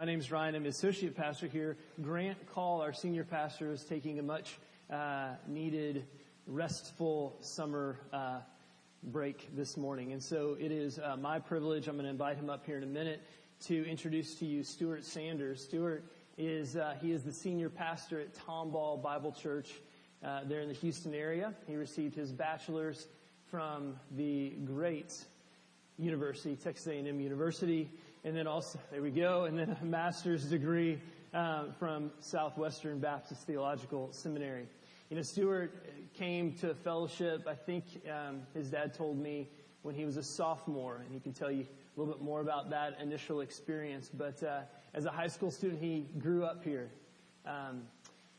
My name is Ryan. I'm associate pastor here. Grant Call, our senior pastor, is taking a much uh, needed, restful summer uh, break this morning. And so it is uh, my privilege. I'm going to invite him up here in a minute to introduce to you Stuart Sanders. Stuart is uh, he is the senior pastor at Tomball Bible Church uh, there in the Houston area. He received his bachelor's from the great university, Texas A&M University and then also, there we go, and then a master's degree uh, from Southwestern Baptist Theological Seminary. You know, Stuart came to fellowship, I think um, his dad told me when he was a sophomore, and he can tell you a little bit more about that initial experience. But uh, as a high school student, he grew up here. Um,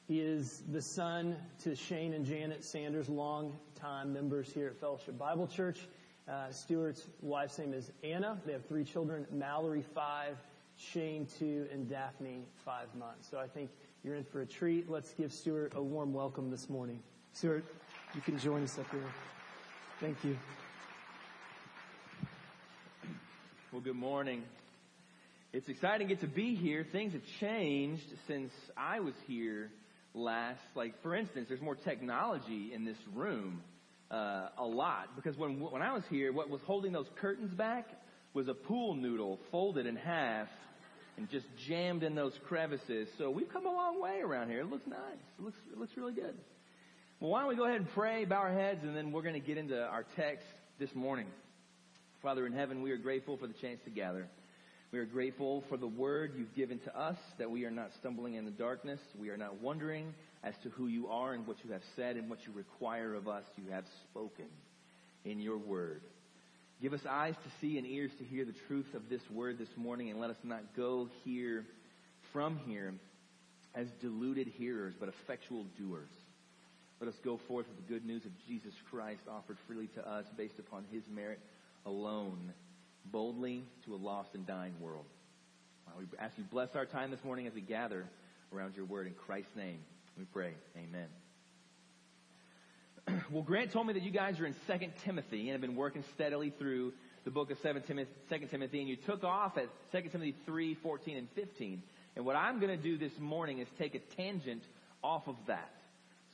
he is the son to Shane and Janet Sanders, long-time members here at Fellowship Bible Church. Uh, Stuart's wife's name is Anna. They have three children, Mallory, five, Shane, two, and Daphne, five months. So I think you're in for a treat. Let's give Stuart a warm welcome this morning. Stuart, you can join us up here. Thank you. Well, good morning. It's exciting to get to be here. Things have changed since I was here last. Like, for instance, there's more technology in this room uh, a lot because when when I was here, what was holding those curtains back was a pool noodle folded in half and just jammed in those crevices. So we've come a long way around here. It looks nice. It looks it looks really good. Well, why don't we go ahead and pray, bow our heads, and then we're going to get into our text this morning. Father in heaven, we are grateful for the chance to gather. We are grateful for the word you've given to us that we are not stumbling in the darkness. We are not wondering as to who you are and what you have said and what you require of us. You have spoken in your word. Give us eyes to see and ears to hear the truth of this word this morning and let us not go here from here as deluded hearers, but effectual doers. Let us go forth with the good news of Jesus Christ offered freely to us based upon his merit alone, boldly to a lost and dying world. We ask you bless our time this morning as we gather around your word in Christ's name. We pray. Amen. well, Grant told me that you guys are in 2 Timothy and have been working steadily through the book of 2 Timothy, 2 Timothy and you took off at 2 Timothy 3, 14, and 15. And what I'm going to do this morning is take a tangent off of that.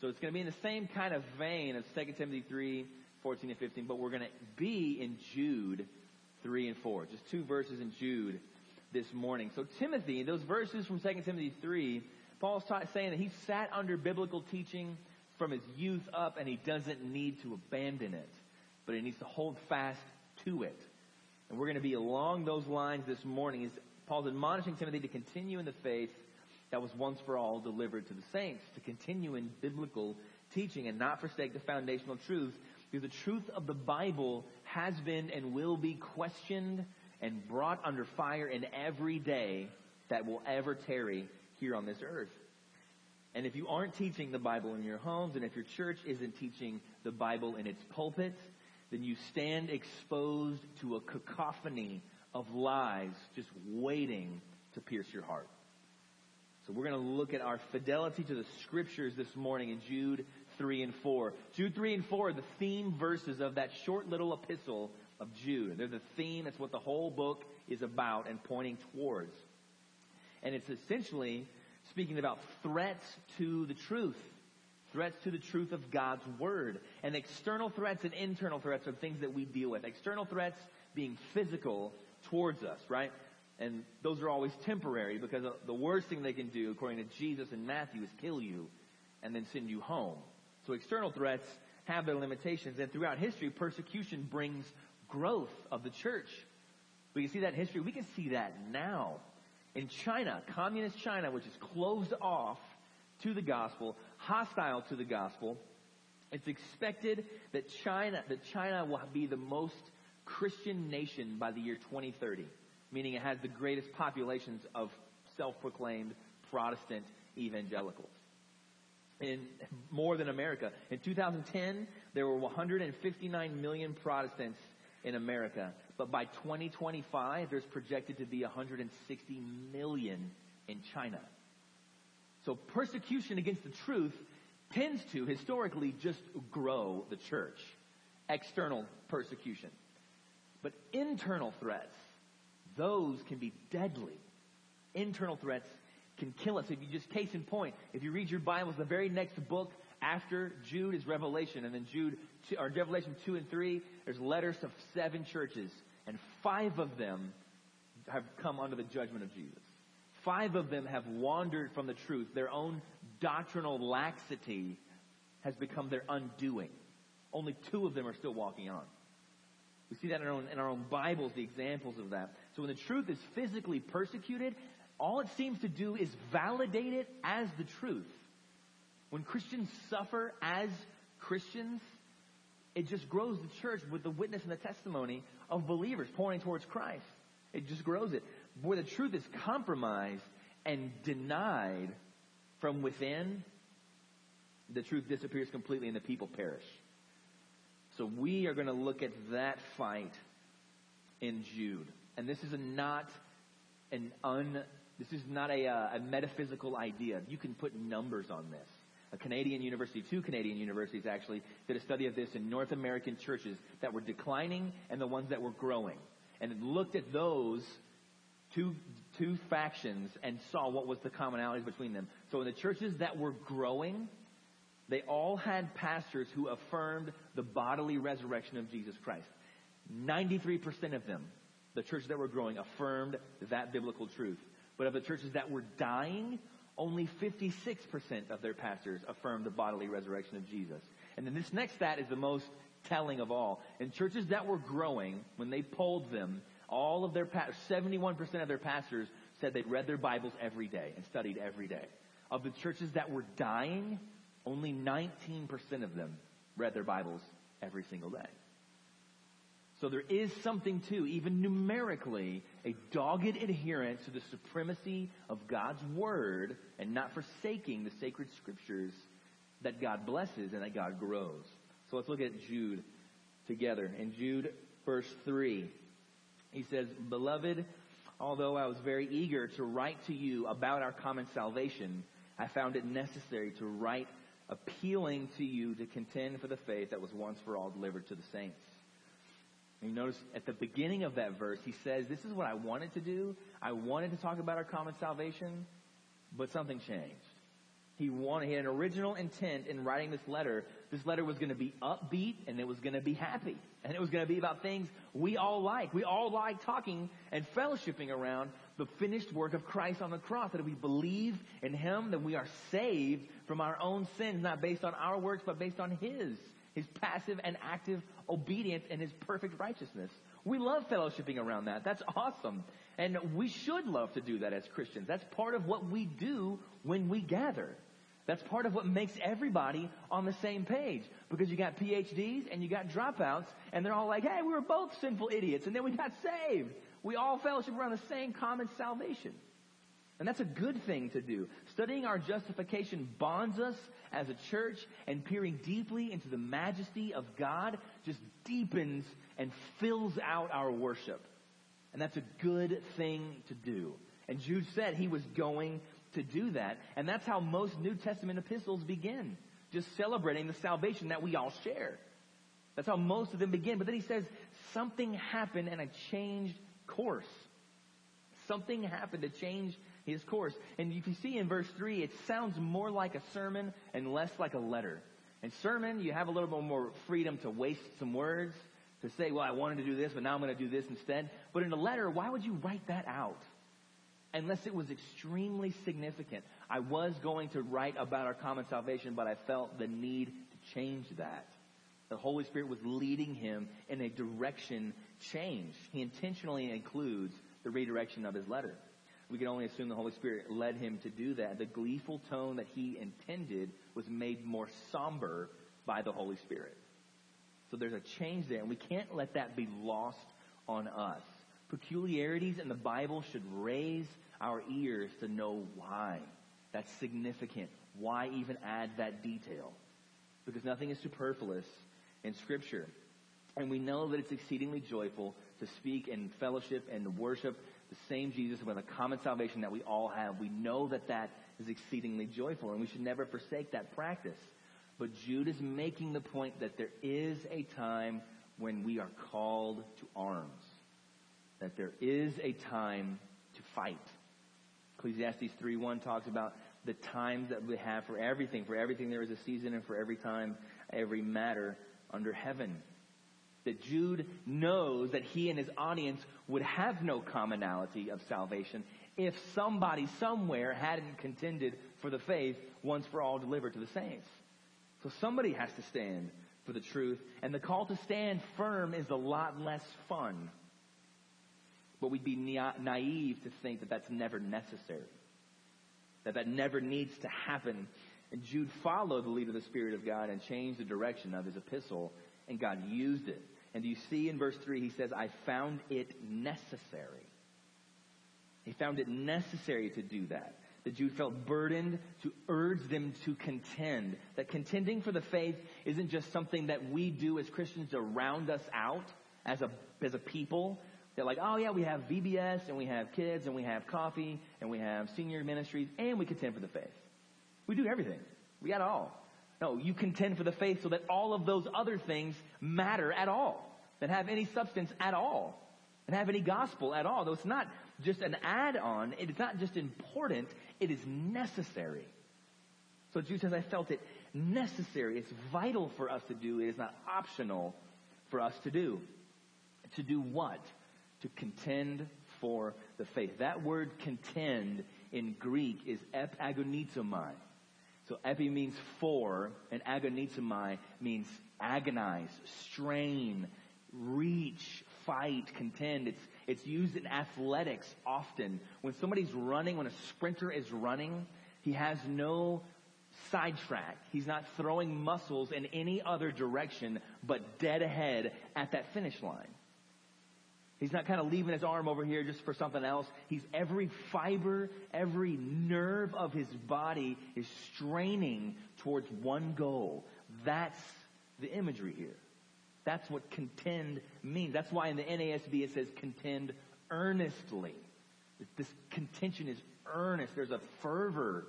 So it's going to be in the same kind of vein of 2 Timothy 3, 14, and 15, but we're going to be in Jude 3 and 4. Just two verses in Jude this morning. So Timothy, those verses from 2 Timothy 3 Paul's saying that he sat under biblical teaching from his youth up and he doesn't need to abandon it, but he needs to hold fast to it. And we're going to be along those lines this morning as Paul's admonishing Timothy to continue in the faith that was once for all delivered to the saints, to continue in biblical teaching and not forsake the foundational truth, because the truth of the Bible has been and will be questioned and brought under fire in every day that will ever tarry here on this earth. And if you aren't teaching the Bible in your homes, and if your church isn't teaching the Bible in its pulpits, then you stand exposed to a cacophony of lies just waiting to pierce your heart. So we're going to look at our fidelity to the scriptures this morning in Jude 3 and 4. Jude 3 and 4 are the theme verses of that short little epistle of Jude. They're the theme. It's what the whole book is about and pointing towards. And it's essentially speaking about threats to the truth. Threats to the truth of God's Word. And external threats and internal threats are things that we deal with. External threats being physical towards us, right? And those are always temporary because the worst thing they can do, according to Jesus and Matthew, is kill you and then send you home. So external threats have their limitations. And throughout history, persecution brings growth of the church. We can see that in history. We can see that now in China, communist China, which is closed off to the gospel, hostile to the gospel, it's expected that China, that China will be the most Christian nation by the year 2030, meaning it has the greatest populations of self-proclaimed Protestant evangelicals. In more than America. In 2010, there were 159 million Protestants in America. But by 2025, there's projected to be 160 million in China. So persecution against the truth tends to historically just grow the church. External persecution. But internal threats, those can be deadly. Internal threats can kill us. If you just case in point, if you read your Bibles, the very next book after Jude is Revelation, and then Jude, or Revelation 2 and 3, there's letters to seven churches, and five of them have come under the judgment of Jesus. Five of them have wandered from the truth. Their own doctrinal laxity has become their undoing. Only two of them are still walking on. We see that in our, own, in our own Bibles, the examples of that. So when the truth is physically persecuted, all it seems to do is validate it as the truth. When Christians suffer as Christians, it just grows the church with the witness and the testimony of believers pointing towards Christ. It just grows it. Where the truth is compromised and denied from within, the truth disappears completely and the people perish. So we are going to look at that fight in Jude. And this is not an un, this is not a, uh, a metaphysical idea. You can put numbers on this. A Canadian university, two Canadian universities actually, did a study of this in North American churches that were declining and the ones that were growing. And it looked at those two, two factions and saw what was the commonalities between them. So in the churches that were growing, they all had pastors who affirmed the bodily resurrection of Jesus Christ. 93% of them, the churches that were growing, affirmed that biblical truth. But of the churches that were dying, only 56% of their pastors affirmed the bodily resurrection of Jesus. And then this next stat is the most telling of all. In churches that were growing, when they polled them, all of their, 71% of their pastors said they'd read their Bibles every day and studied every day. Of the churches that were dying, only 19% of them read their Bibles every single day. So there is something too, even numerically, a dogged adherence to the supremacy of God's Word and not forsaking the sacred scriptures that God blesses and that God grows. So let's look at Jude together. In Jude, verse 3, he says, Beloved, although I was very eager to write to you about our common salvation, I found it necessary to write appealing to you to contend for the faith that was once for all delivered to the saints. And you notice at the beginning of that verse, he says, This is what I wanted to do. I wanted to talk about our common salvation, but something changed. He wanted, he had an original intent in writing this letter. This letter was going to be upbeat and it was going to be happy. And it was going to be about things we all like. We all like talking and fellowshipping around the finished work of Christ on the cross. That if we believe in Him, that we are saved from our own sins, not based on our works, but based on His. His passive and active obedience and His perfect righteousness. We love fellowshipping around that. That's awesome. And we should love to do that as Christians. That's part of what we do when we gather. That's part of what makes everybody on the same page. Because you got PhDs and you got dropouts and they're all like, hey, we were both sinful idiots and then we got saved. We all fellowship around the same common salvation. And that's a good thing to do. Studying our justification bonds us as a church and peering deeply into the majesty of God just deepens and fills out our worship. And that's a good thing to do. And Jude said he was going to do that. And that's how most New Testament epistles begin. Just celebrating the salvation that we all share. That's how most of them begin. But then he says, something happened and I changed course. Something happened to change his course. And you can see in verse 3, it sounds more like a sermon and less like a letter. In sermon, you have a little bit more freedom to waste some words, to say, well, I wanted to do this, but now I'm going to do this instead. But in a letter, why would you write that out? Unless it was extremely significant. I was going to write about our common salvation, but I felt the need to change that. The Holy Spirit was leading him in a direction change. He intentionally includes the redirection of his letter. We can only assume the Holy Spirit led him to do that. The gleeful tone that he intended was made more somber by the Holy Spirit. So there's a change there, and we can't let that be lost on us. Peculiarities in the Bible should raise our ears to know why. That's significant. Why even add that detail? Because nothing is superfluous in Scripture. And we know that it's exceedingly joyful to speak in fellowship and worship the same Jesus with a common salvation that we all have. We know that that is exceedingly joyful, and we should never forsake that practice. But Jude is making the point that there is a time when we are called to arms. That there is a time to fight. Ecclesiastes 3.1 talks about the times that we have for everything. For everything there is a season and for every time, every matter under heaven. That Jude knows that he and his audience would have no commonality of salvation if somebody somewhere hadn't contended for the faith once for all delivered to the saints. So somebody has to stand for the truth, and the call to stand firm is a lot less fun. But we'd be naive to think that that's never necessary. That that never needs to happen. And Jude followed the lead of the Spirit of God and changed the direction of his epistle, and God used it. And you see in verse 3, he says, I found it necessary. He found it necessary to do that. The Jude felt burdened to urge them to contend. That contending for the faith isn't just something that we do as Christians to round us out as a, as a people. They're like, oh yeah, we have VBS and we have kids and we have coffee and we have senior ministries and we contend for the faith. We do everything. We got it all. No, you contend for the faith so that all of those other things matter at all, that have any substance at all, and have any gospel at all. Though it's not just an add-on, it's not just important, it is necessary. So Jude says, I felt it necessary. It's vital for us to do. It is not optional for us to do. To do what? To contend for the faith. That word contend in Greek is epagonizomai. So epi means for, and agonizomai means agonize, strain, reach, fight, contend. It's, it's used in athletics often. When somebody's running, when a sprinter is running, he has no sidetrack. He's not throwing muscles in any other direction but dead ahead at that finish line. He's not kind of leaving his arm over here just for something else. He's every fiber, every nerve of his body is straining towards one goal. That's the imagery here. That's what contend means. That's why in the NASB it says contend earnestly. This contention is earnest. There's a fervor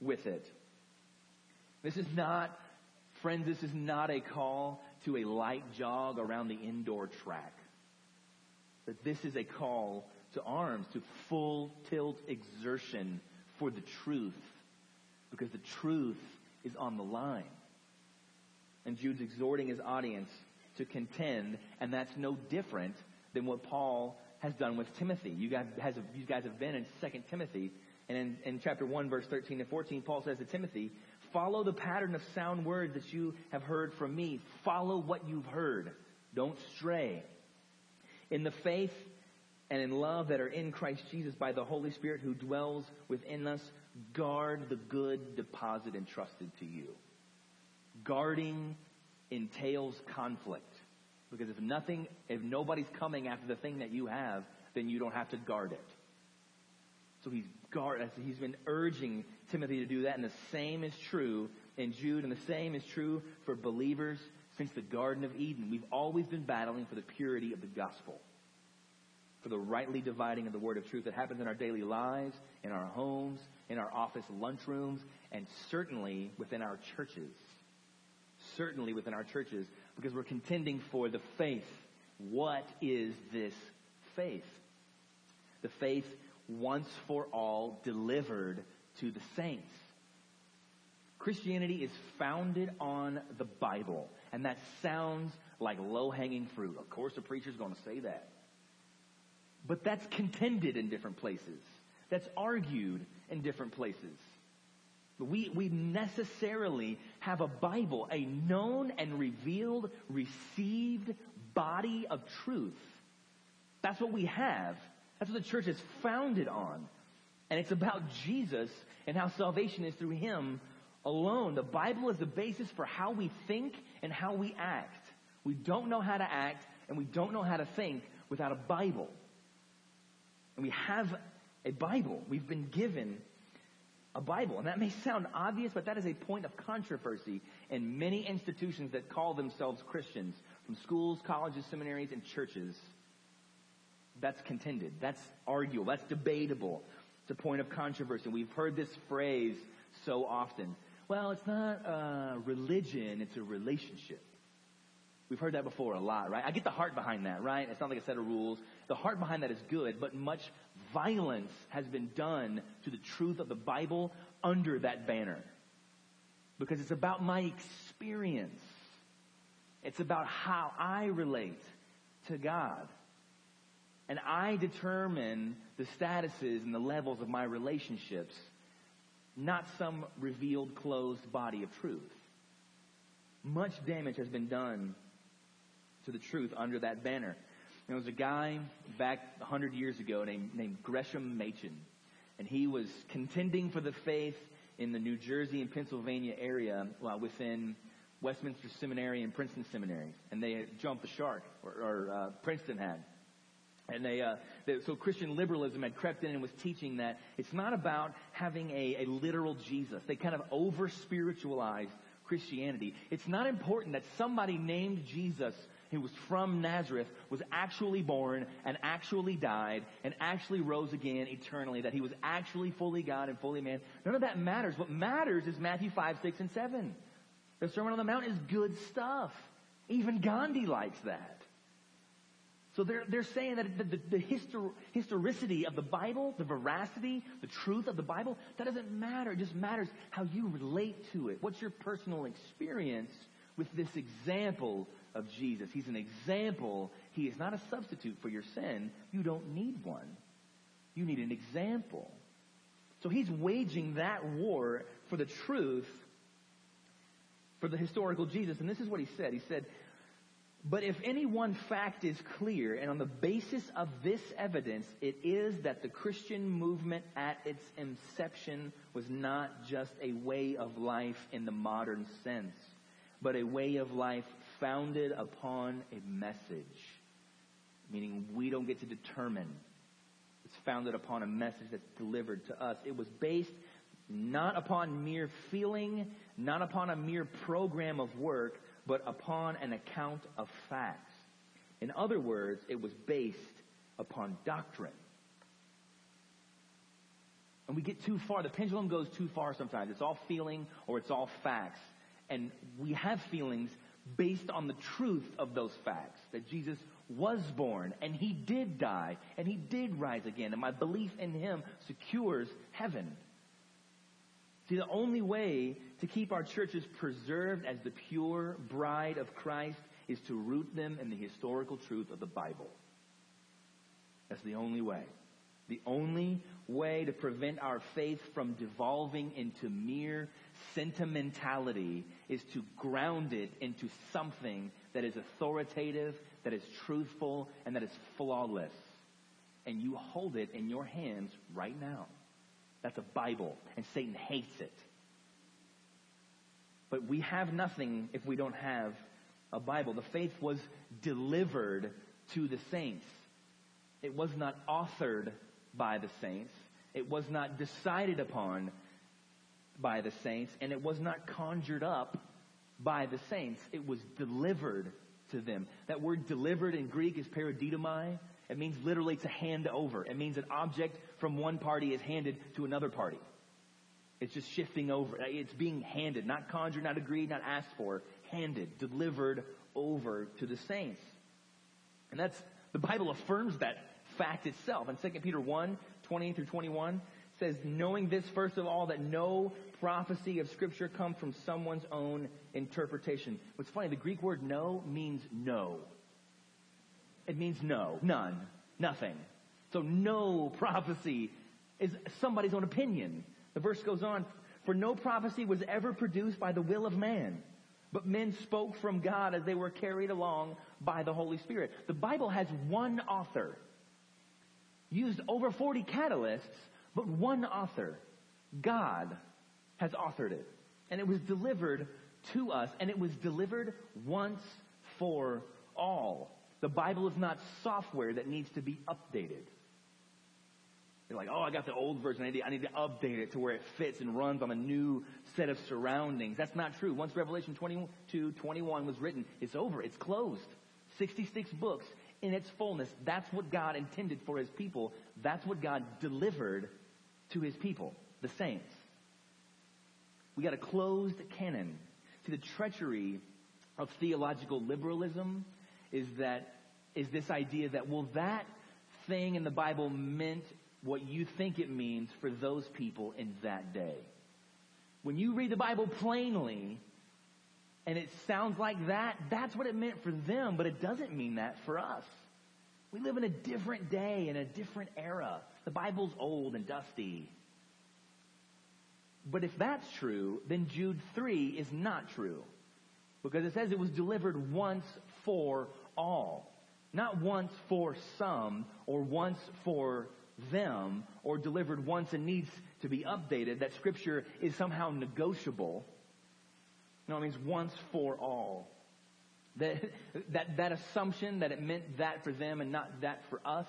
with it. This is not, friends, this is not a call to a light jog around the indoor track. That this is a call to arms, to full tilt exertion for the truth. Because the truth is on the line. And Jude's exhorting his audience to contend, and that's no different than what Paul has done with Timothy. You guys, has, you guys have been in 2 Timothy, and in, in chapter 1, verse 13 and 14, Paul says to Timothy, Follow the pattern of sound words that you have heard from me. Follow what you've heard. Don't stray. In the faith and in love that are in Christ Jesus by the Holy Spirit who dwells within us, guard the good deposit entrusted to you. Guarding entails conflict. Because if nothing, if nobody's coming after the thing that you have, then you don't have to guard it. So he's guard, he's been urging Timothy to do that, and the same is true in Jude, and the same is true for believers since the Garden of Eden. We've always been battling for the purity of the gospel, for the rightly dividing of the word of truth that happens in our daily lives, in our homes, in our office lunchrooms, and certainly within our churches certainly within our churches because we're contending for the faith. What is this faith? The faith once for all delivered to the saints. Christianity is founded on the Bible, and that sounds like low-hanging fruit. Of course, the preacher's going to say that. But that's contended in different places. That's argued in different places. We, we necessarily have a Bible, a known and revealed, received body of truth. That's what we have. That's what the church is founded on. And it's about Jesus and how salvation is through Him alone. The Bible is the basis for how we think and how we act. We don't know how to act and we don't know how to think without a Bible. And we have a Bible. We've been given a Bible. And that may sound obvious, but that is a point of controversy in many institutions that call themselves Christians, from schools, colleges, seminaries, and churches. That's contended. That's arguable. That's debatable. It's a point of controversy. We've heard this phrase so often. Well, it's not a religion, it's a relationship. We've heard that before a lot, right? I get the heart behind that, right? It's not like a set of rules. The heart behind that is good, but much violence has been done to the truth of the Bible under that banner. Because it's about my experience. It's about how I relate to God. And I determine the statuses and the levels of my relationships, not some revealed closed body of truth. Much damage has been done to the truth under that banner. There was a guy back 100 years ago named, named Gresham Machen, and he was contending for the faith in the New Jersey and Pennsylvania area well, within Westminster Seminary and Princeton Seminary, and they jumped the shark, or, or uh, Princeton had. And they, uh, they, so Christian liberalism had crept in and was teaching that it's not about having a, a literal Jesus. They kind of over spiritualized Christianity. It's not important that somebody named Jesus who was from Nazareth was actually born and actually died and actually rose again eternally, that he was actually fully God and fully man. None of that matters. What matters is Matthew 5, 6, and 7. The Sermon on the Mount is good stuff. Even Gandhi likes that. So they're, they're saying that the, the, the histor, historicity of the Bible, the veracity, the truth of the Bible, that doesn't matter. It just matters how you relate to it. What's your personal experience with this example of Jesus? He's an example. He is not a substitute for your sin. You don't need one. You need an example. So he's waging that war for the truth, for the historical Jesus. And this is what he said. He said, but if any one fact is clear, and on the basis of this evidence, it is that the Christian movement at its inception was not just a way of life in the modern sense, but a way of life founded upon a message. Meaning we don't get to determine. It's founded upon a message that's delivered to us. It was based not upon mere feeling, not upon a mere program of work, but upon an account of facts. In other words, it was based upon doctrine. And we get too far. The pendulum goes too far sometimes. It's all feeling or it's all facts. And we have feelings based on the truth of those facts. That Jesus was born and he did die and he did rise again. And my belief in him secures heaven. See, the only way to keep our churches preserved as the pure bride of Christ is to root them in the historical truth of the Bible. That's the only way. The only way to prevent our faith from devolving into mere sentimentality is to ground it into something that is authoritative, that is truthful, and that is flawless. And you hold it in your hands right now. That's a Bible, and Satan hates it. But we have nothing if we don't have a Bible. The faith was delivered to the saints. It was not authored by the saints. It was not decided upon by the saints, and it was not conjured up by the saints. It was delivered to them. That word delivered in Greek is paradidomai. It means literally to hand over. It means an object from one party is handed to another party. It's just shifting over. It's being handed, not conjured, not agreed, not asked for, handed, delivered over to the saints. And that's, the Bible affirms that fact itself. In 2 Peter 1, 20 through 21, says, knowing this first of all, that no prophecy of scripture comes from someone's own interpretation. What's funny, the Greek word no means no. It means no, none, nothing. So no prophecy is somebody's own opinion. The verse goes on, for no prophecy was ever produced by the will of man, but men spoke from God as they were carried along by the Holy Spirit. The Bible has one author, used over 40 catalysts, but one author. God has authored it. And it was delivered to us, and it was delivered once for all. The Bible is not software that needs to be updated. You're like, oh, I got the old version. I need, to, I need to update it to where it fits and runs on a new set of surroundings. That's not true. Once Revelation 22, 21 was written, it's over. It's closed. 66 books in its fullness. That's what God intended for His people. That's what God delivered to His people, the saints. We got a closed canon. See, the treachery of theological liberalism is that, is this idea that, well, that thing in the Bible meant what you think it means for those people in that day. When you read the Bible plainly, and it sounds like that, that's what it meant for them, but it doesn't mean that for us. We live in a different day, in a different era. The Bible's old and dusty. But if that's true, then Jude 3 is not true. Because it says it was delivered once for all. Not once for some or once for them or delivered once and needs to be updated. That scripture is somehow negotiable. No, it means once for all. That, that, that assumption that it meant that for them and not that for us,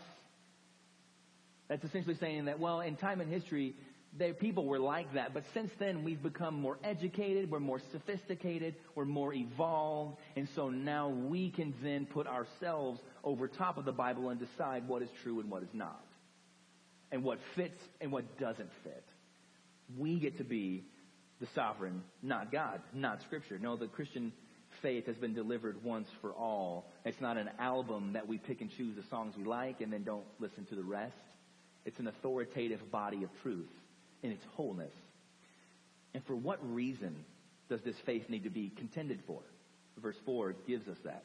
that's essentially saying that, well, in time and history, they, people were like that, but since then we've become more educated, we're more sophisticated, we're more evolved, and so now we can then put ourselves over top of the Bible and decide what is true and what is not. And what fits and what doesn't fit. We get to be the sovereign, not God, not Scripture. No, the Christian faith has been delivered once for all. It's not an album that we pick and choose the songs we like and then don't listen to the rest. It's an authoritative body of truth in its wholeness. And for what reason does this faith need to be contended for? Verse 4 gives us that.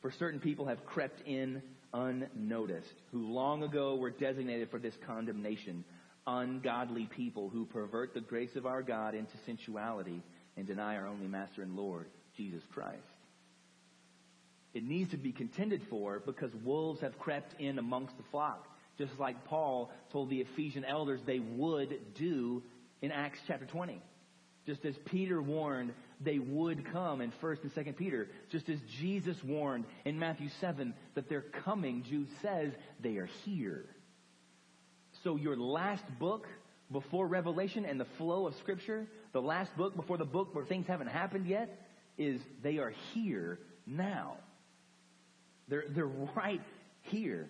For certain people have crept in unnoticed, who long ago were designated for this condemnation, ungodly people who pervert the grace of our God into sensuality and deny our only Master and Lord, Jesus Christ. It needs to be contended for because wolves have crept in amongst the flock just like Paul told the Ephesian elders they would do in Acts chapter 20. Just as Peter warned they would come in 1st and 2nd Peter. Just as Jesus warned in Matthew 7 that they're coming, Jude says they are here. So your last book before Revelation and the flow of Scripture, the last book before the book where things haven't happened yet, is they are here now. They're, they're right here.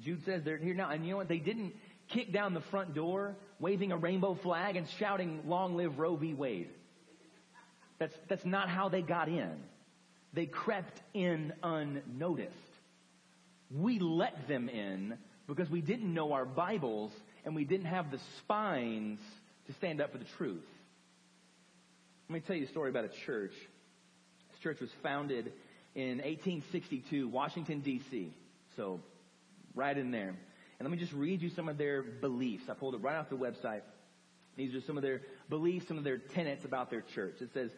Jude says they're here now. And you know what? They didn't kick down the front door waving a rainbow flag and shouting, long live Roe v. Wade. That's, that's not how they got in. They crept in unnoticed. We let them in because we didn't know our Bibles and we didn't have the spines to stand up for the truth. Let me tell you a story about a church. This church was founded in 1862, Washington, D.C. So right in there. And let me just read you some of their beliefs. I pulled it right off the website. These are some of their beliefs, some of their tenets about their church. It says,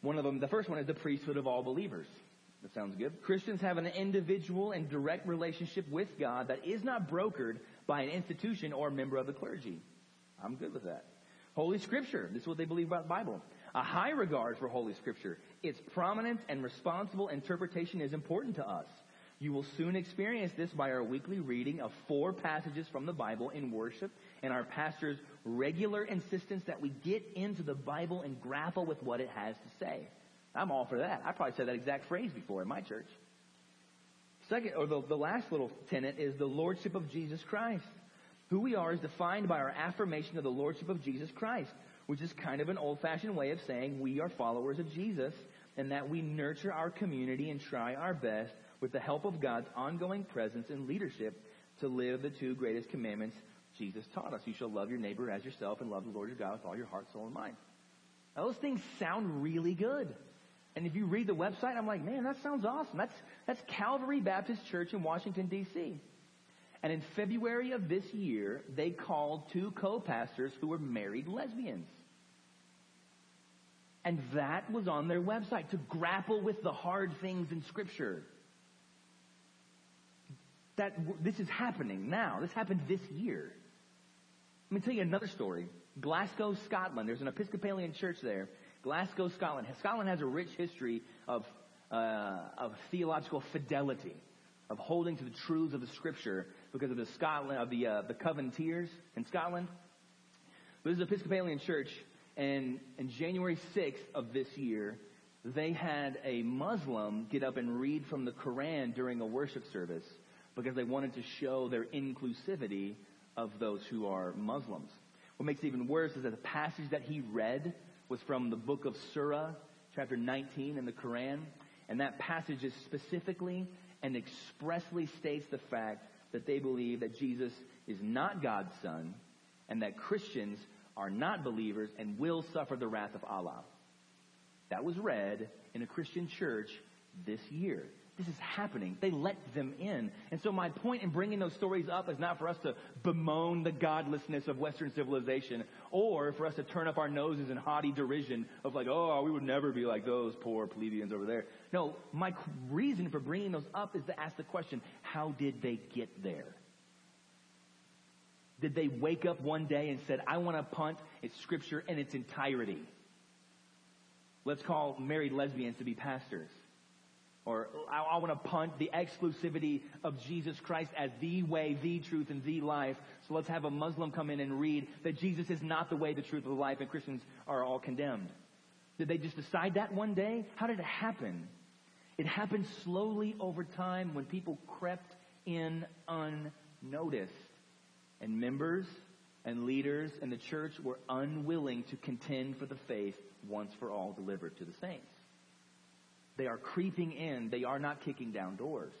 one of them, the first one is the priesthood of all believers. That sounds good. Christians have an individual and direct relationship with God that is not brokered by an institution or a member of the clergy. I'm good with that. Holy Scripture. This is what they believe about the Bible. A high regard for Holy Scripture. Its prominence and responsible interpretation is important to us. You will soon experience this by our weekly reading of four passages from the Bible in worship and our pastor's regular insistence that we get into the Bible and grapple with what it has to say. I'm all for that. I probably said that exact phrase before in my church. Second, or the, the last little tenet is the Lordship of Jesus Christ. Who we are is defined by our affirmation of the Lordship of Jesus Christ, which is kind of an old fashioned way of saying we are followers of Jesus and that we nurture our community and try our best with the help of God's ongoing presence and leadership to live the two greatest commandments Jesus taught us. You shall love your neighbor as yourself and love the Lord your God with all your heart, soul, and mind. Now, those things sound really good. And if you read the website, I'm like, man, that sounds awesome. That's, that's Calvary Baptist Church in Washington, D.C. And in February of this year, they called two co-pastors who were married lesbians. And that was on their website to grapple with the hard things in Scripture that this is happening now. This happened this year. Let me tell you another story. Glasgow, Scotland. There's an Episcopalian church there. Glasgow, Scotland. Scotland has a rich history of, uh, of theological fidelity, of holding to the truths of the Scripture because of the Scotland of the uh, the Covenanters in Scotland. But this is an Episcopalian church, and in January 6th of this year, they had a Muslim get up and read from the Quran during a worship service because they wanted to show their inclusivity of those who are Muslims. What makes it even worse is that the passage that he read was from the book of Surah, chapter 19 in the Quran, and that passage is specifically and expressly states the fact that they believe that Jesus is not God's son and that Christians are not believers and will suffer the wrath of Allah. That was read in a Christian church this year. This is happening. They let them in. And so my point in bringing those stories up is not for us to bemoan the godlessness of Western civilization or for us to turn up our noses in haughty derision of like, oh, we would never be like those poor plebeians over there. No, my reason for bringing those up is to ask the question, how did they get there? Did they wake up one day and said, I want to punt its scripture in its entirety? Let's call married lesbians to be pastors. Or I, I want to punt the exclusivity of Jesus Christ as the way, the truth, and the life. So let's have a Muslim come in and read that Jesus is not the way, the truth, or the life, and Christians are all condemned. Did they just decide that one day? How did it happen? It happened slowly over time when people crept in unnoticed. And members and leaders in the church were unwilling to contend for the faith once for all delivered to the saints. They are creeping in. They are not kicking down doors.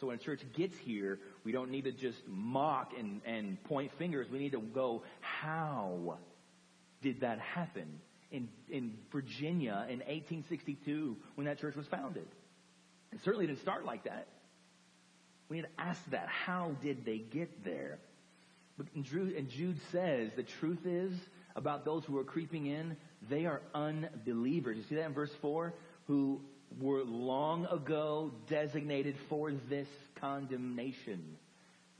So when church gets here, we don't need to just mock and, and point fingers. We need to go, how did that happen in, in Virginia in 1862 when that church was founded? It certainly didn't start like that. We need to ask that. How did they get there? And Jude says the truth is about those who are creeping in, they are unbelievers. You see that in verse 4? Who were long ago designated for this condemnation.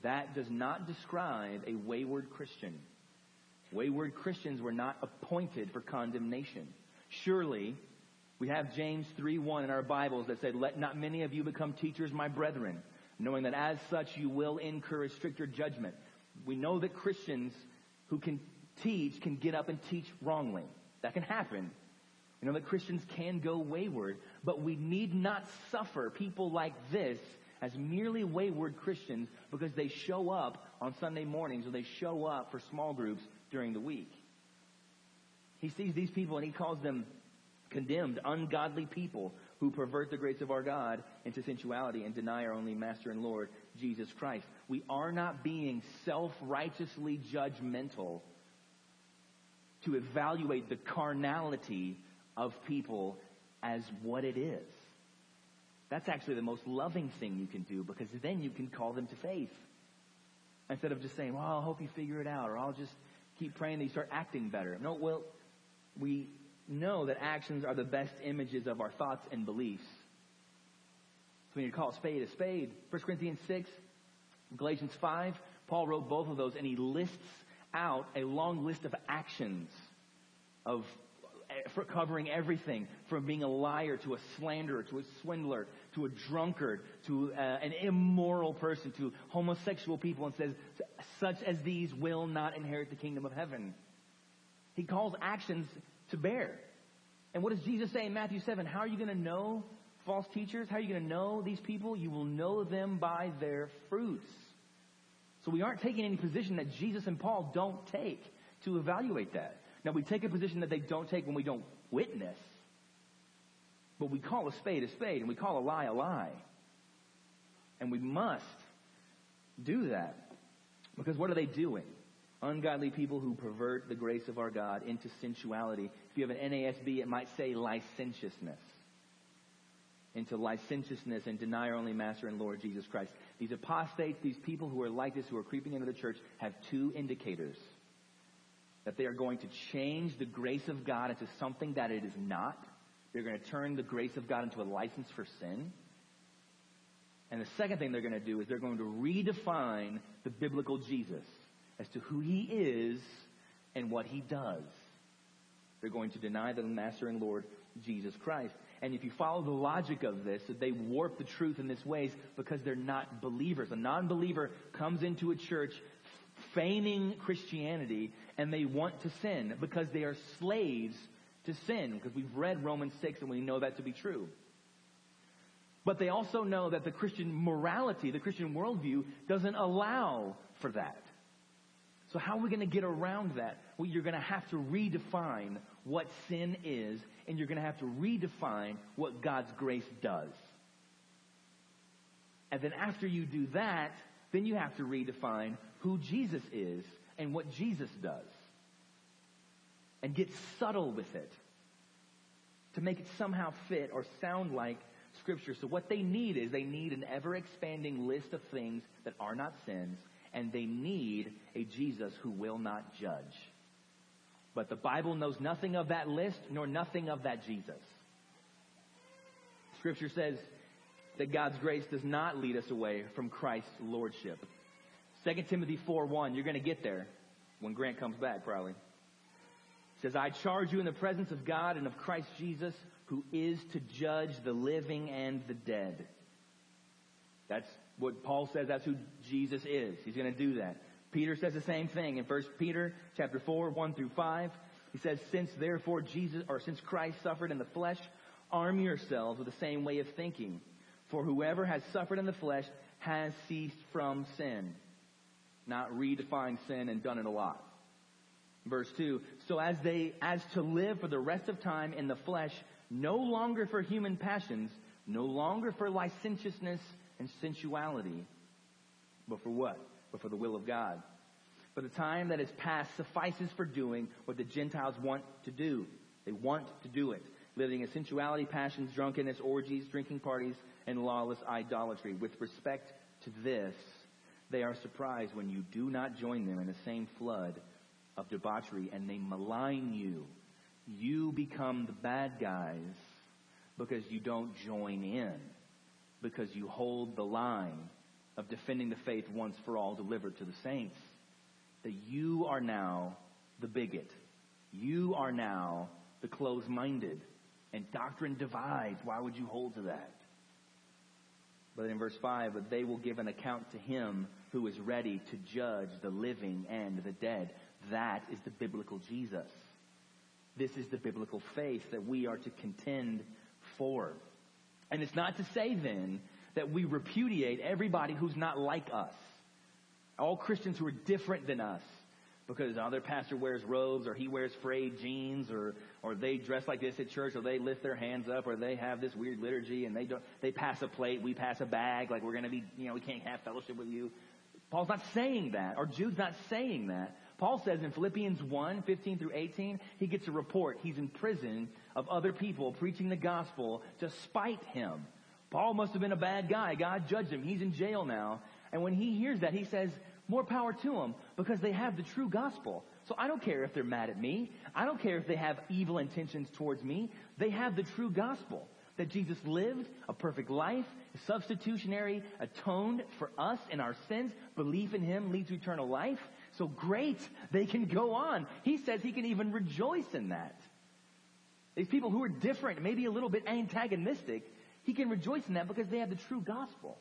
That does not describe a wayward Christian. Wayward Christians were not appointed for condemnation. Surely, we have James 3:1 in our Bibles that said, "Let not many of you become teachers, my brethren, knowing that as such you will incur a stricter judgment." We know that Christians who can teach can get up and teach wrongly. That can happen. You know that Christians can go wayward, but we need not suffer people like this as merely wayward Christians because they show up on Sunday mornings or they show up for small groups during the week. He sees these people and he calls them condemned, ungodly people who pervert the grace of our God into sensuality and deny our only Master and Lord, Jesus Christ. We are not being self-righteously judgmental to evaluate the carnality of people as what it is. That's actually the most loving thing you can do because then you can call them to faith. Instead of just saying, well, I'll hope you figure it out or I'll just keep praying that you start acting better. No, well, we know that actions are the best images of our thoughts and beliefs. So we need to call a spade a spade, 1 Corinthians 6, Galatians 5, Paul wrote both of those and he lists out a long list of actions of for covering everything from being a liar to a slanderer to a swindler to a drunkard to uh, an immoral person to homosexual people and says, such as these will not inherit the kingdom of heaven. He calls actions to bear. And what does Jesus say in Matthew 7? How are you going to know false teachers? How are you going to know these people? You will know them by their fruits. So we aren't taking any position that Jesus and Paul don't take to evaluate that. Now we take a position that they don't take when we don't witness, but we call a spade a spade and we call a lie a lie. And we must do that. Because what are they doing? Ungodly people who pervert the grace of our God into sensuality. If you have an NASB, it might say licentiousness. Into licentiousness and deny our only Master and Lord Jesus Christ. These apostates, these people who are like this, who are creeping into the church, have two indicators that they are going to change the grace of God into something that it is not. They're going to turn the grace of God into a license for sin. And the second thing they're going to do is they're going to redefine the biblical Jesus as to who he is and what he does. They're going to deny the Master and Lord Jesus Christ. And if you follow the logic of this, that they warp the truth in this ways because they're not believers. A non-believer comes into a church feigning Christianity and they want to sin because they are slaves to sin because we've read Romans 6 and we know that to be true. But they also know that the Christian morality, the Christian worldview doesn't allow for that. So how are we going to get around that? Well, you're going to have to redefine what sin is and you're going to have to redefine what God's grace does. And then after you do that, then you have to redefine who Jesus is and what Jesus does. And get subtle with it to make it somehow fit or sound like Scripture. So what they need is they need an ever expanding list of things that are not sins, and they need a Jesus who will not judge. But the Bible knows nothing of that list nor nothing of that Jesus. Scripture says that God's grace does not lead us away from Christ's lordship. 2 Timothy 4 1, you're going to get there when Grant comes back, probably. It says, I charge you in the presence of God and of Christ Jesus, who is to judge the living and the dead. That's what Paul says that's who Jesus is. He's going to do that. Peter says the same thing in 1 Peter chapter 4, 1 through 5. He says, since therefore Jesus, or since Christ suffered in the flesh, arm yourselves with the same way of thinking. For whoever has suffered in the flesh has ceased from sin. Not redefined sin and done it a lot. Verse 2, so as they, as to live for the rest of time in the flesh, no longer for human passions, no longer for licentiousness and sensuality, but for what? But for the will of God. For the time that is past suffices for doing what the Gentiles want to do. They want to do it. Living in sensuality, passions, drunkenness, orgies, drinking parties, and lawless idolatry. With respect to this, they are surprised when you do not join them in the same flood of debauchery and they malign you you become the bad guys because you don't join in, because you hold the line of defending the faith once for all delivered to the saints. That you are now the bigot. You are now the closed minded. And doctrine divides. Why would you hold to that? But in verse 5, but they will give an account to him who is ready to judge the living and the dead. That is the biblical Jesus. This is the biblical faith that we are to contend for. And it's not to say then that we repudiate everybody who's not like us. All Christians who are different than us. Because other pastor wears robes or he wears frayed jeans or, or they dress like this at church or they lift their hands up or they have this weird liturgy and they don't, they pass a plate, we pass a bag, like we're gonna be, you know, we can't have fellowship with you. Paul's not saying that, or Jude's not saying that. Paul says in Philippians 1, 15 through 18, he gets a report. He's in prison of other people preaching the gospel to spite him. Paul must have been a bad guy. God judged him. He's in jail now. And when he hears that, he says, more power to them because they have the true gospel. So I don't care if they're mad at me. I don't care if they have evil intentions towards me. They have the true gospel that Jesus lived a perfect life, substitutionary, atoned for us in our sins. Belief in him leads to eternal life. So great, they can go on. He says he can even rejoice in that. These people who are different, maybe a little bit antagonistic, he can rejoice in that because they have the true gospel.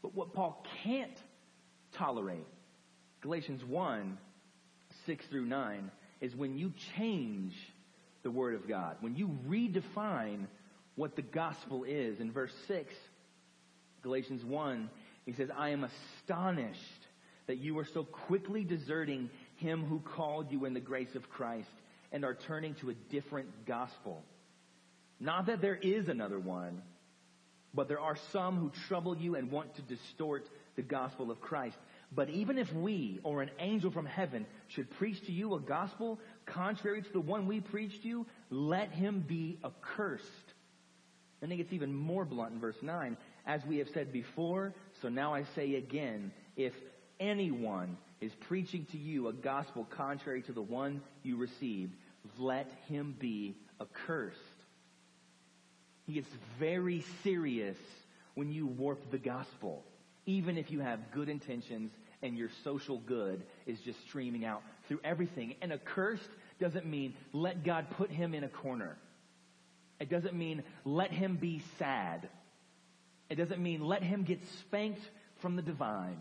But what Paul can't tolerate, Galatians 1, 6 through 9, is when you change the Word of God, when you redefine what the gospel is. In verse 6, Galatians 1, he says, I am astonished that you are so quickly deserting him who called you in the grace of Christ and are turning to a different gospel. Not that there is another one, but there are some who trouble you and want to distort the gospel of Christ. But even if we or an angel from heaven should preach to you a gospel contrary to the one we preached you, let him be accursed. And it gets even more blunt in verse 9. As we have said before, so now I say again, if anyone is preaching to you a gospel contrary to the one you received, let him be accursed. He gets very serious when you warp the gospel, even if you have good intentions and your social good is just streaming out through everything. And accursed doesn't mean let God put him in a corner. It doesn't mean let him be sad. It doesn't mean let him get spanked from the divine.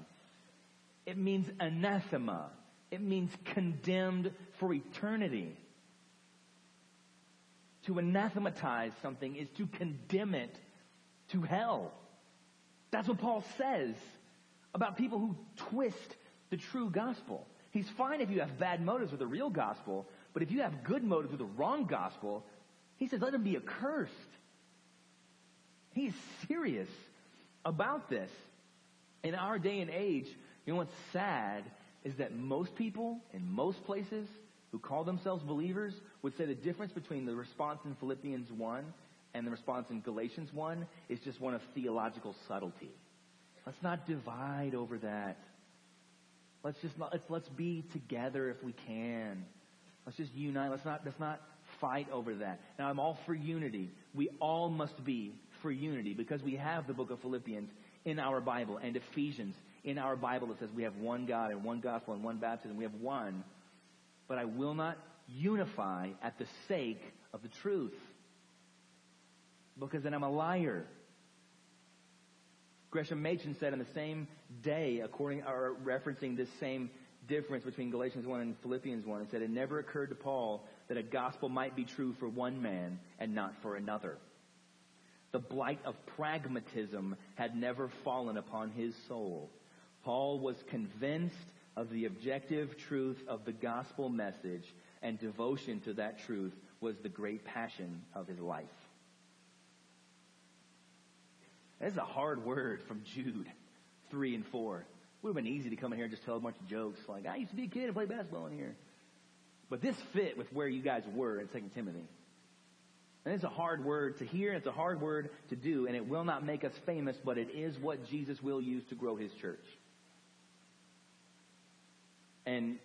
It means anathema. It means condemned for eternity. To anathematize something is to condemn it to hell. That's what Paul says about people who twist the true gospel. He's fine if you have bad motives with the real gospel, but if you have good motives with the wrong gospel, he says, let them be accursed. He's serious about this. In our day and age, you know what's sad is that most people in most places who call themselves believers would say the difference between the response in Philippians 1 and the response in Galatians 1 is just one of theological subtlety. Let's not divide over that. Let's just not, let's, let's be together if we can. Let's just unite. Let's not, let's not fight over that. Now I'm all for unity. We all must be for unity because we have the book of Philippians in our Bible and Ephesians in our Bible that says we have one God and one gospel and one baptism. We have one. But I will not unify at the sake of the truth. Because then I'm a liar. Gresham Machen said on the same day, according or referencing this same difference between Galatians 1 and Philippians 1, he said it never occurred to Paul that a gospel might be true for one man and not for another. The blight of pragmatism had never fallen upon his soul. Paul was convinced of the objective truth of the gospel message, and devotion to that truth was the great passion of his life. That's a hard word from Jude 3 and 4. It would have been easy to come in here and just tell a bunch of jokes like, I used to be a kid and play basketball in here. But this fit with where you guys were in 2 Timothy. And it's a hard word to hear, and it's a hard word to do, and it will not make us famous, but it is what Jesus will use to grow his church. And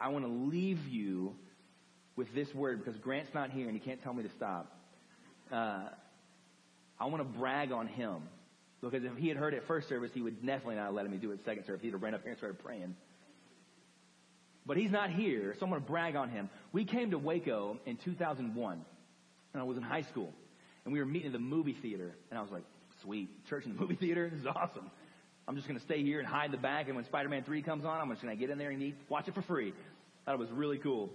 I want to leave you with this word because Grant's not here and he can't tell me to stop. Uh, I want to brag on him because if he had heard it first service, he would definitely not have let me do it second service. He'd have ran up here and started praying. But he's not here, so I'm going to brag on him. We came to Waco in 2001, and I was in high school, and we were meeting at the movie theater, and I was like, sweet, church in the movie theater, this is awesome. I'm just going to stay here and hide in the back, and when Spider-Man 3 comes on, I'm just going to get in there and eat, watch it for free. It was really cool.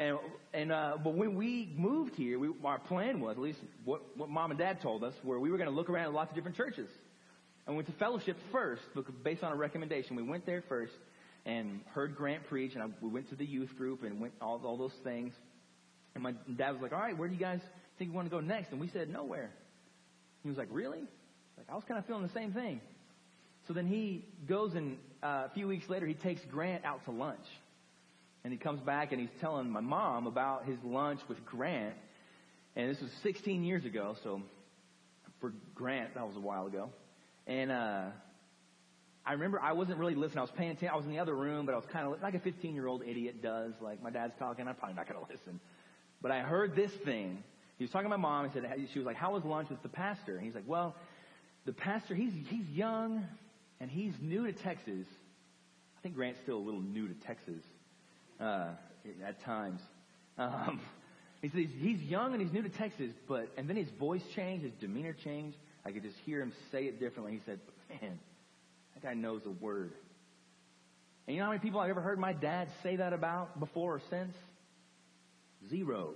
And, and uh, but when we moved here, we, our plan was, at least what, what mom and dad told us, where we were going to look around at lots of different churches. And we went to fellowship first, based on a recommendation. We went there first and heard Grant preach, and I, we went to the youth group and went all, all those things. And my dad was like, all right, where do you guys think you want to go next? And we said, nowhere. He was like, really? Like, I was kind of feeling the same thing. So then he goes and uh, a few weeks later he takes Grant out to lunch. And he comes back and he's telling my mom about his lunch with Grant. And this was 16 years ago, so for Grant, that was a while ago. And uh, I remember I wasn't really listening. I was paying attention. I was in the other room, but I was kind of like a 15 year old idiot does. Like my dad's talking, I'm probably not going to listen. But I heard this thing. He was talking to my mom. He said she was like, "How was lunch with the pastor?" And he's like, "Well, the pastor, he's he's young and he's new to Texas. I think Grant's still a little new to Texas uh, at times. Um, he's, he's young and he's new to Texas, but and then his voice changed, his demeanor changed. I could just hear him say it differently. He said, "Man, that guy knows the word." And you know how many people I've ever heard my dad say that about before or since? Zero.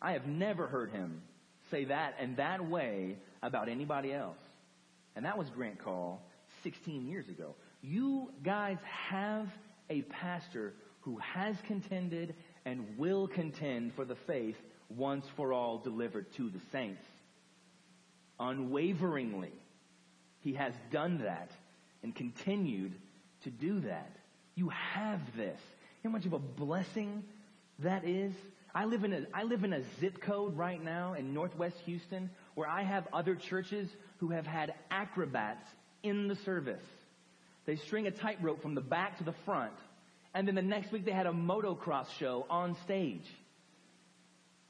I have never heard him say that in that way about anybody else. And that was Grant Call 16 years ago. You guys have a pastor who has contended and will contend for the faith once for all delivered to the saints. Unwaveringly, he has done that and continued to do that. You have this. You know how much of a blessing that is? I live in a, I live in a zip code right now in Northwest Houston where I have other churches who have had acrobats in the service. They string a tightrope from the back to the front, and then the next week they had a motocross show on stage.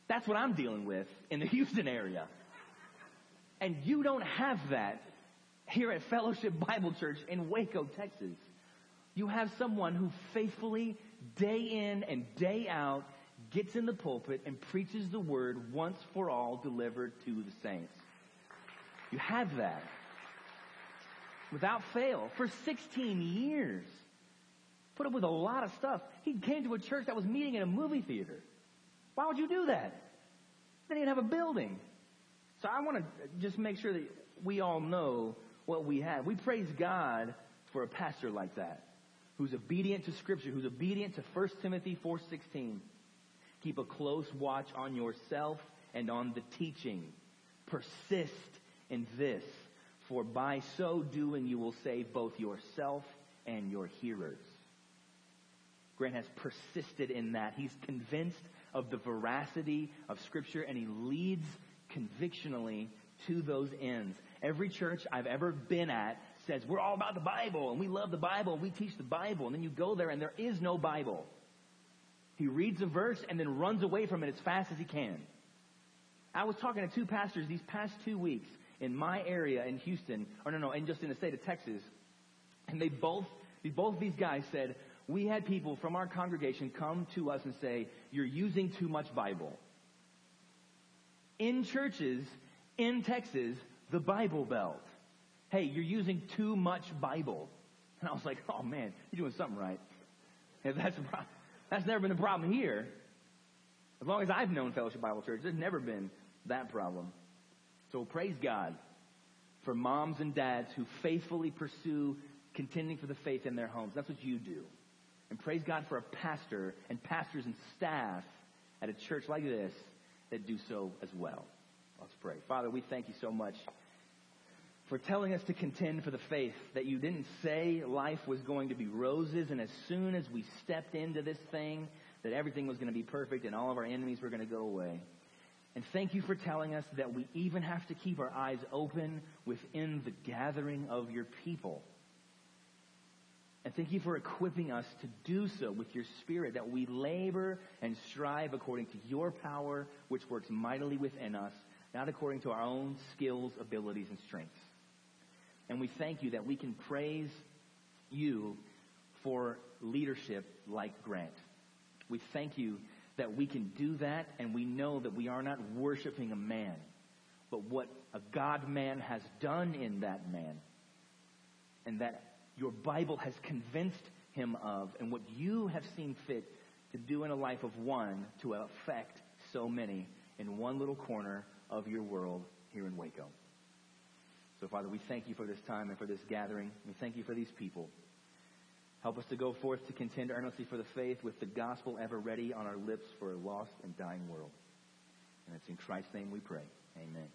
That's what I'm dealing with in the Houston area. And you don't have that here at Fellowship Bible Church in Waco, Texas. You have someone who faithfully, day in and day out, gets in the pulpit and preaches the word once for all delivered to the saints. You have that without fail for 16 years. Put up with a lot of stuff. He came to a church that was meeting in a movie theater. Why would you do that? They didn't have a building. So I want to just make sure that we all know what we have. We praise God for a pastor like that, who's obedient to Scripture, who's obedient to 1 Timothy 4.16. Keep a close watch on yourself and on the teaching. Persist in this for by so doing you will save both yourself and your hearers. Grant has persisted in that. He's convinced of the veracity of Scripture and he leads convictionally to those ends. Every church I've ever been at says, we're all about the Bible and we love the Bible and we teach the Bible. And then you go there and there is no Bible. He reads a verse and then runs away from it as fast as he can. I was talking to two pastors these past two weeks in my area in Houston, or no, no, and just in the state of Texas, and they both, both these guys said, we had people from our congregation come to us and say, you're using too much Bible. In churches in Texas, the Bible Belt. Hey, you're using too much Bible. And I was like, oh man, you're doing something right. If that's, that's never been a problem here. As long as I've known Fellowship Bible Church, there's never been that problem. So praise God for moms and dads who faithfully pursue contending for the faith in their homes. That's what you do. And praise God for a pastor and pastors and staff at a church like this that do so as well. Let's pray. Father, we thank you so much for telling us to contend for the faith that you didn't say life was going to be roses and as soon as we stepped into this thing that everything was going to be perfect and all of our enemies were going to go away. And thank you for telling us that we even have to keep our eyes open within the gathering of your people. And thank you for equipping us to do so with your spirit, that we labor and strive according to your power, which works mightily within us, not according to our own skills, abilities, and strengths. And we thank you that we can praise you for leadership like Grant. We thank you that we can do that and we know that we are not worshiping a man, but what a God man has done in that man. And that your Bible has convinced him of and what you have seen fit to do in a life of one to affect so many in one little corner of your world here in Waco. So Father, we thank you for this time and for this gathering. We thank you for these people. Help us to go forth to contend earnestly for the faith with the gospel ever ready on our lips for a lost and dying world. And it's in Christ's name we pray. Amen.